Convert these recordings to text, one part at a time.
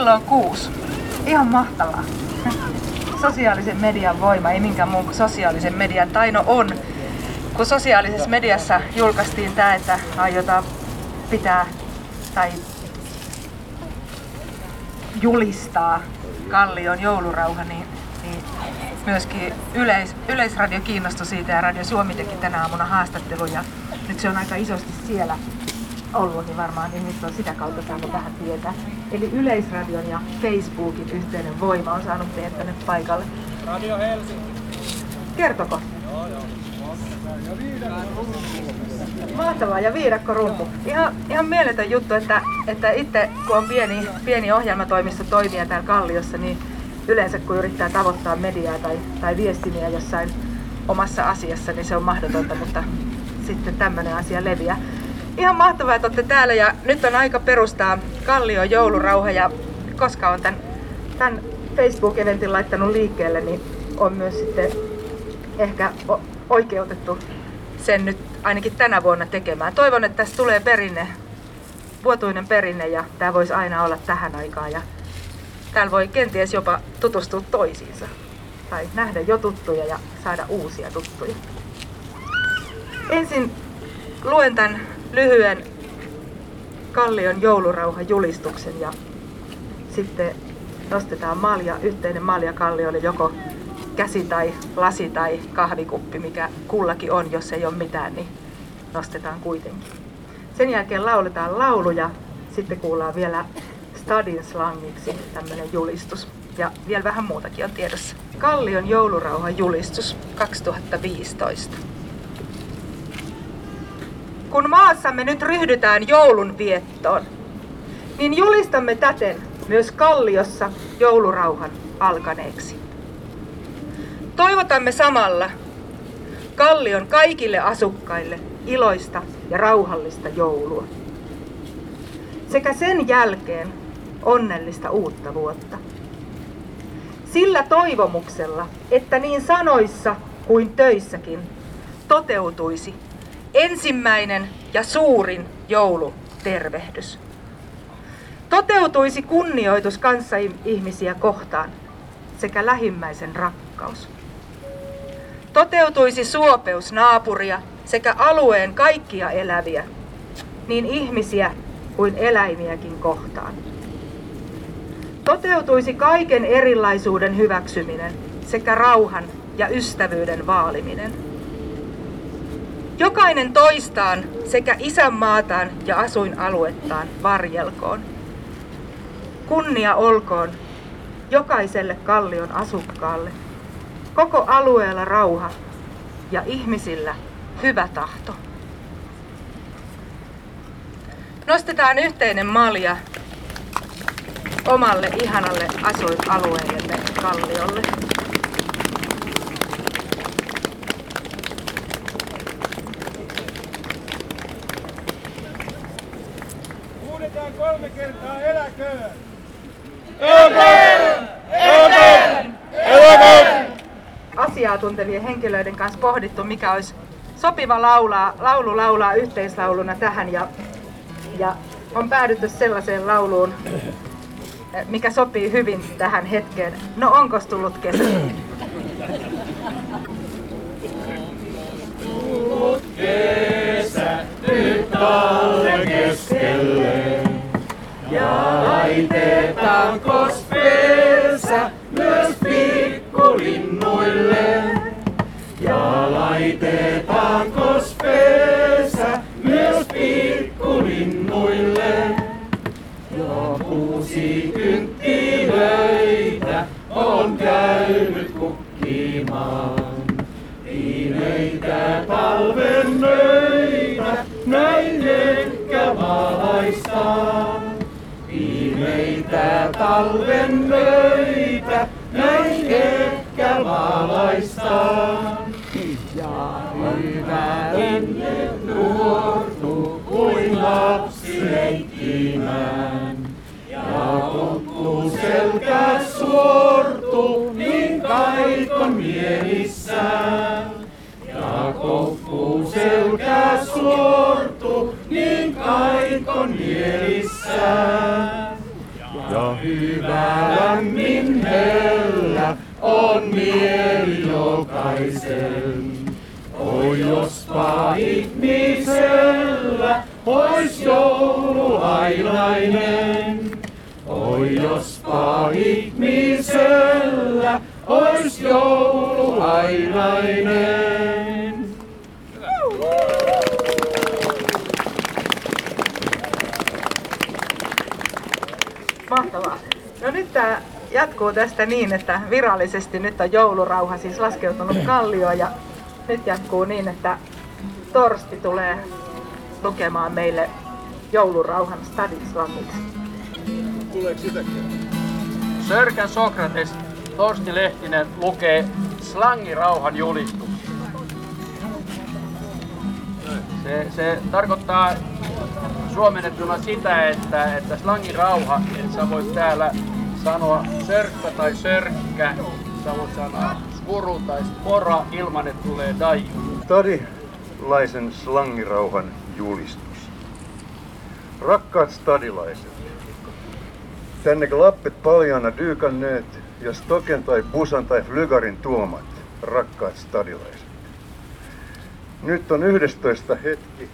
kello on kuusi. Ihan mahtavaa. Sosiaalisen median voima, ei minkään muun kuin sosiaalisen median taino on. Kun sosiaalisessa mediassa julkaistiin tämä, että aiotaan pitää tai julistaa Kallion joulurauha, niin, niin myöskin yleis, Yleisradio kiinnostui siitä ja Radio Suomi teki tänä aamuna haastattelun ja nyt se on aika isosti siellä ollut, niin varmaan ihmiset on sitä kautta saanut vähän tietää. Eli Yleisradion ja Facebookin yhteinen voima on saanut teidät tänne paikalle. Radio Helsinki. Kertoko? Joo, joo. Mahtavaa ja viidakkorumpu. Ihan, ihan mieletön juttu, että, että itse kun on pieni, pieni ohjelmatoimisto toimija täällä Kalliossa, niin yleensä kun yrittää tavoittaa mediaa tai, tai viestimiä jossain omassa asiassa, niin se on mahdotonta, mutta sitten tämmöinen asia leviää. Ihan mahtavaa, että olette täällä ja nyt on aika perustaa Kallio joulurauha ja koska on tämän, tämän Facebook-eventin laittanut liikkeelle, niin on myös sitten ehkä oikeutettu sen nyt ainakin tänä vuonna tekemään. Toivon, että tästä tulee perinne, vuotuinen perinne ja tämä voisi aina olla tähän aikaan. Ja täällä voi kenties jopa tutustua toisiinsa tai nähdä jo tuttuja ja saada uusia tuttuja. Ensin luen tämän lyhyen Kallion joulurauhajulistuksen ja sitten nostetaan malja, yhteinen malja Kalliolle joko käsi tai lasi tai kahvikuppi, mikä kullakin on, jos ei ole mitään, niin nostetaan kuitenkin. Sen jälkeen lauletaan laulu ja sitten kuullaan vielä stadin slangiksi tämmöinen julistus. Ja vielä vähän muutakin on tiedossa. Kallion joulurauhan julistus 2015. Kun maassamme nyt ryhdytään joulun viettoon, niin julistamme täten myös Kalliossa joulurauhan alkaneeksi. Toivotamme samalla Kallion kaikille asukkaille iloista ja rauhallista joulua. Sekä sen jälkeen onnellista uutta vuotta. Sillä toivomuksella, että niin sanoissa kuin töissäkin toteutuisi ensimmäinen ja suurin joulutervehdys. Toteutuisi kunnioitus kanssa ihmisiä kohtaan sekä lähimmäisen rakkaus. Toteutuisi suopeus naapuria sekä alueen kaikkia eläviä, niin ihmisiä kuin eläimiäkin kohtaan. Toteutuisi kaiken erilaisuuden hyväksyminen sekä rauhan ja ystävyyden vaaliminen. Jokainen toistaan sekä isänmaataan ja asuinaluettaan varjelkoon. Kunnia olkoon jokaiselle kallion asukkaalle koko alueella rauha ja ihmisillä hyvä tahto. Nostetaan yhteinen malja omalle ihanalle asuinalueellemme Kalliolle. Kolme kertaa eläköön! Eläköön! Eläköön! Eläköön! asiaa tuntevien henkilöiden kanssa pohdittu, mikä olisi sopiva laulaa, laulu laulaa yhteislauluna tähän ja, ja on päädytty sellaiseen lauluun, mikä sopii hyvin tähän hetkeen. No onko tullut kesä? Tullut kesä nyt talven keskelle ja laitetaan kospesä myös pikkulinnuille. Ja laitetaan kospesä myös pikkulinnuille. Ja kuusi kynttilöitä on käynyt kukkimaan. Pimeitä talven nöitä näin ehkä valaistaan. Ja hyvä linne nuortu jokaisen. Oi jospa ihmisellä ois jouluailainen. Oi jospa ihmisellä ois jouluailainen. Mahtavaa. No nyt tämä jatkuu tästä niin, että virallisesti nyt on joulurauha siis laskeutunut kallioon ja nyt jatkuu niin, että Torsti tulee lukemaan meille joulurauhan stadislangiksi. Tuleeko sitäkin? Sörkän Sokrates Torsti Lehtinen lukee slangirauhan julistus. Se, se tarkoittaa suomennettuna sitä, että, että slangirauha, että sä voit täällä sanoa sörkkä tai sörkkä, sä voit sanoa skuru tai spora ilman, että tulee daiju. Stadilaisen slangirauhan julistus. Rakkaat stadilaiset, tänne lappet paljana dyykanneet ja stoken tai busan tai flygarin tuomat, rakkaat stadilaiset. Nyt on 11 hetki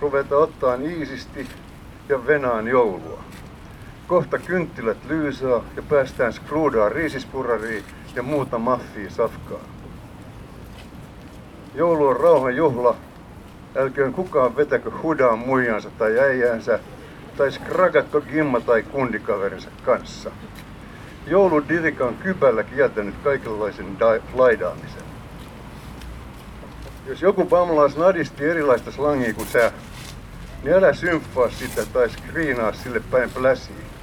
ruveta ottaa iisisti ja venaan joulua. Kohta kynttilät lyysaa ja päästään skruudaa riisispurariin ja muuta maffia safkaa. Joulu on rauhan juhla. Älköön kukaan vetäkö hudaan muijansa tai äijäänsä, tai skragatko gimma tai kundikaverinsa kanssa. Jouludirika on kypällä kieltänyt kaikenlaisen da- laidaamisen. Jos joku pamlaa snadisti erilaista slangia kuin sä, niin älä symffaa sitä tai skriinaa sille päin pläsiin.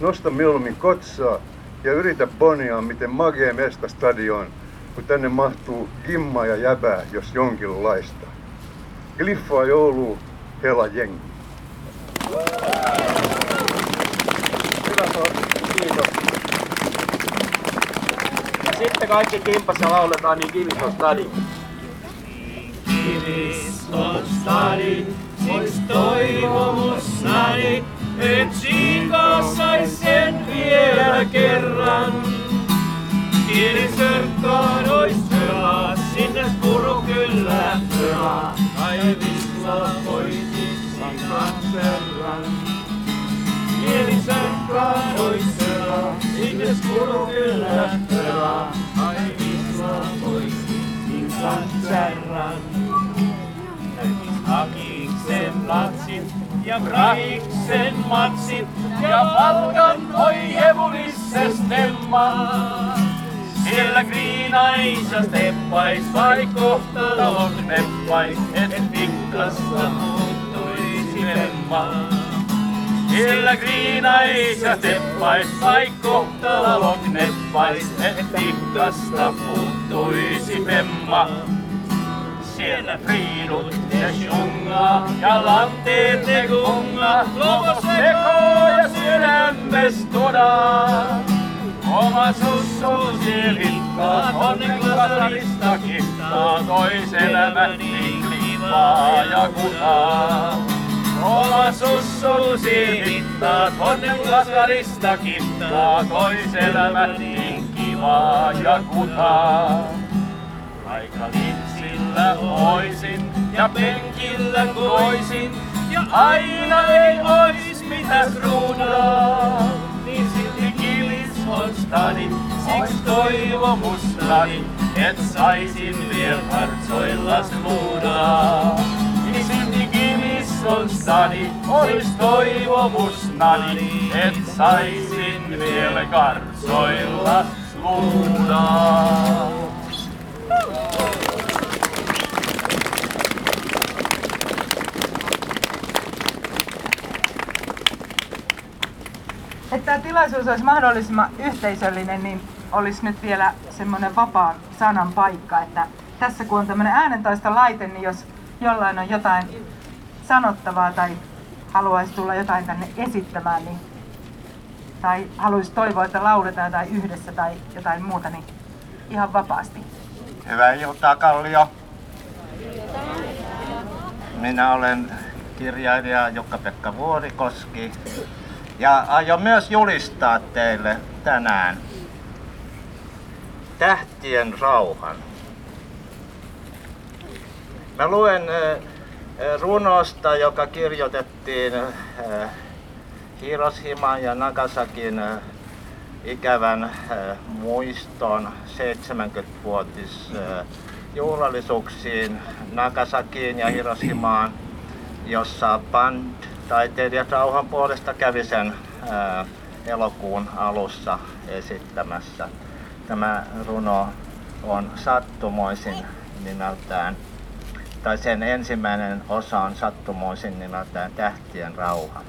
Nosta mieluummin kotsaa ja yritä boniaa, miten magee mesta stadion, kun tänne mahtuu gimma ja jäbää, jos jonkinlaista. Gliffaa jouluu, hela jengi. Hyvä kiitos. Ja sitten kaikki kimpassa lauletaan, niin kivis on stadi. Kiviston stadi, ois toivomussani, et Chico sais sen vielä kerran. Kirisörkkaan ois hyvä, sinne puru kyllä hyvä, ai visla voitis sankan verran. Kirisörkkaan ois hyvä, sinne puru kyllä hyvä, ai visla voitis sankan verran. Hakiksen platsit ja Brahiksen matsit ja Valkan oihevulisses stemma. Siellä kriinaisa steppais vai kohtalon neppais, et pikkasta muuttuisi lemma. Siellä kriinaisa steppais vai kohtalon neppais, et pikkasta muuttuisi memma. Siellä friidut ne sjunga ja lanteet ne gunga. Lopos sekoo ja sydämes todaa. Oma sussu silittaa, onnen kasarista kittaa, tois elämä niin klippaa ja kutaa. Oma sussu silittaa, onnen kasarista kittaa, tois elämä niin kivaa ja kutaa. Vaikka vitsillä oisin ja penkillä koisin ja aina ei ois mitä kruunaa, niin silti kivis on stadi, siks toivomustani, et saisin vielä hartsoilla sluudaa. Niin silti kivis on stadi, ois toivomustani, et saisin vielä kartsoilla sluudaa. Että tämä tilaisuus olisi mahdollisimman yhteisöllinen, niin olisi nyt vielä semmoinen vapaan sanan paikka, että tässä kun on tämmöinen äänentoista laite, niin jos jollain on jotain sanottavaa tai haluaisi tulla jotain tänne esittämään, niin, tai haluaisi toivoa, että lauletaan tai yhdessä tai jotain muuta, niin ihan vapaasti. Hyvää iltaa Kallio. Minä olen kirjailija Jukka-Pekka Vuorikoski. Ja aion myös julistaa teille tänään tähtien rauhan. Mä luen runosta, joka kirjoitettiin Hiroshima ja Nagasakin ikävän muiston 70-vuotis juhlallisuuksiin Nagasakiin ja Hiroshimaan, jossa band taiteilijat rauhan puolesta kävi sen elokuun alussa esittämässä. Tämä runo on sattumoisin nimeltään, tai sen ensimmäinen osa on sattumoisin nimeltään Tähtien rauha.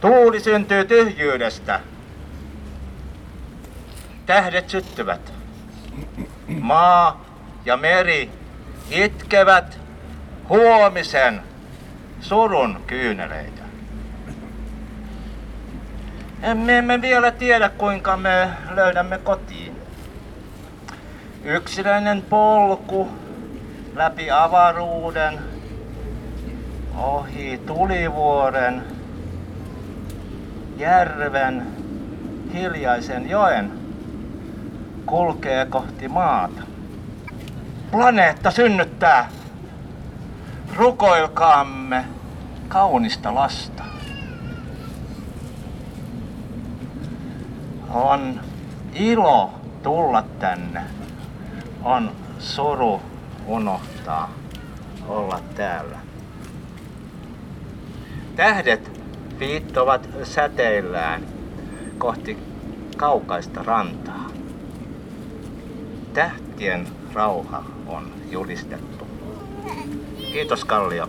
Tuuli syntyy tyhjyydestä. Tähdet syttyvät. Maa ja meri itkevät huomisen surun kyyneleitä. Emme emme vielä tiedä, kuinka me löydämme kotiin. Yksilöinen polku läpi avaruuden, ohi tulivuoren, järven, hiljaisen joen kulkee kohti maata. Planeetta synnyttää. Rukoilkaamme kaunista lasta. On ilo tulla tänne. On suru unohtaa olla täällä. Tähdet viittovat säteillään kohti kaukaista rantaa. Tähtien rauha on julistettu. Kiitos Kallio.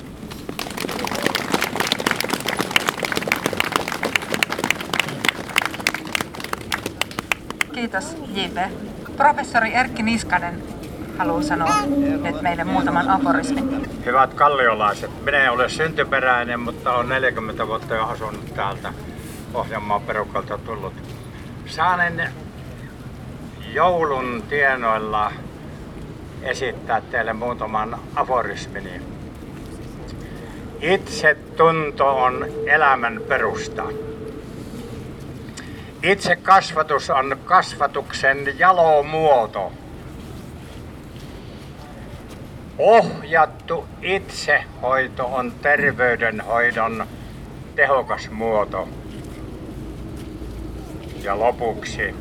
Kiitos JP. Professori Erkki Niskanen haluaa sanoa nyt meille muutaman aforismin. Hyvät kalliolaiset, minä en ole syntyperäinen, mutta olen 40 vuotta jo asunut täältä Pohjanmaan perukalta tullut. Saanen joulun tienoilla esittää teille muutaman aforismini. Itsetunto on elämän perusta. Itse kasvatus on kasvatuksen jalomuoto. Ohjattu itsehoito on terveydenhoidon tehokas muoto. Ja lopuksi,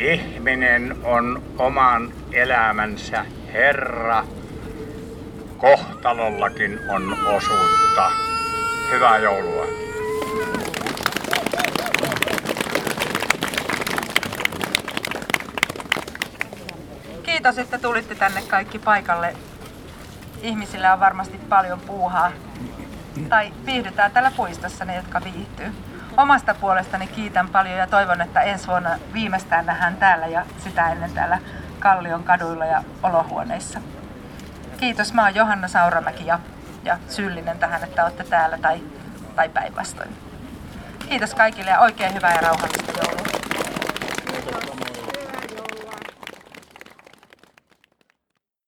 ihminen on oman elämänsä herra. Kohtalollakin on osuutta. Hyvää joulua. Kiitos, että tulitte tänne kaikki paikalle. Ihmisillä on varmasti paljon puuhaa. Tai viihdytään täällä puistossa ne, jotka viihtyy. Omasta puolestani kiitän paljon ja toivon, että ensi vuonna viimeistään nähdään täällä ja sitä ennen täällä Kallion kaduilla ja olohuoneissa. Kiitos, mä oon Johanna Sauramäki ja, ja syyllinen tähän, että olette täällä tai, tai päinvastoin. Kiitos kaikille ja oikein hyvää ja rauhallista joulua.